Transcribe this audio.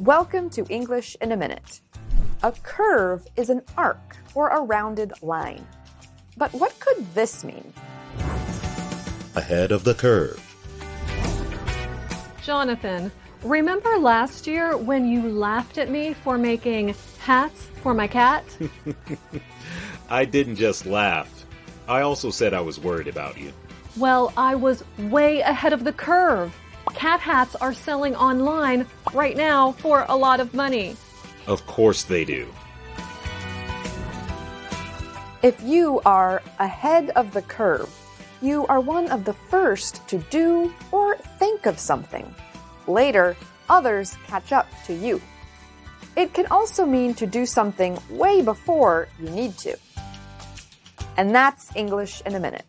Welcome to English in a Minute. A curve is an arc or a rounded line. But what could this mean? Ahead of the curve. Jonathan, remember last year when you laughed at me for making hats for my cat? I didn't just laugh. I also said I was worried about you. Well, I was way ahead of the curve. Cat hats are selling online right now for a lot of money. Of course they do. If you are ahead of the curve, you are one of the first to do or think of something. Later, others catch up to you. It can also mean to do something way before you need to. And that's English in a minute.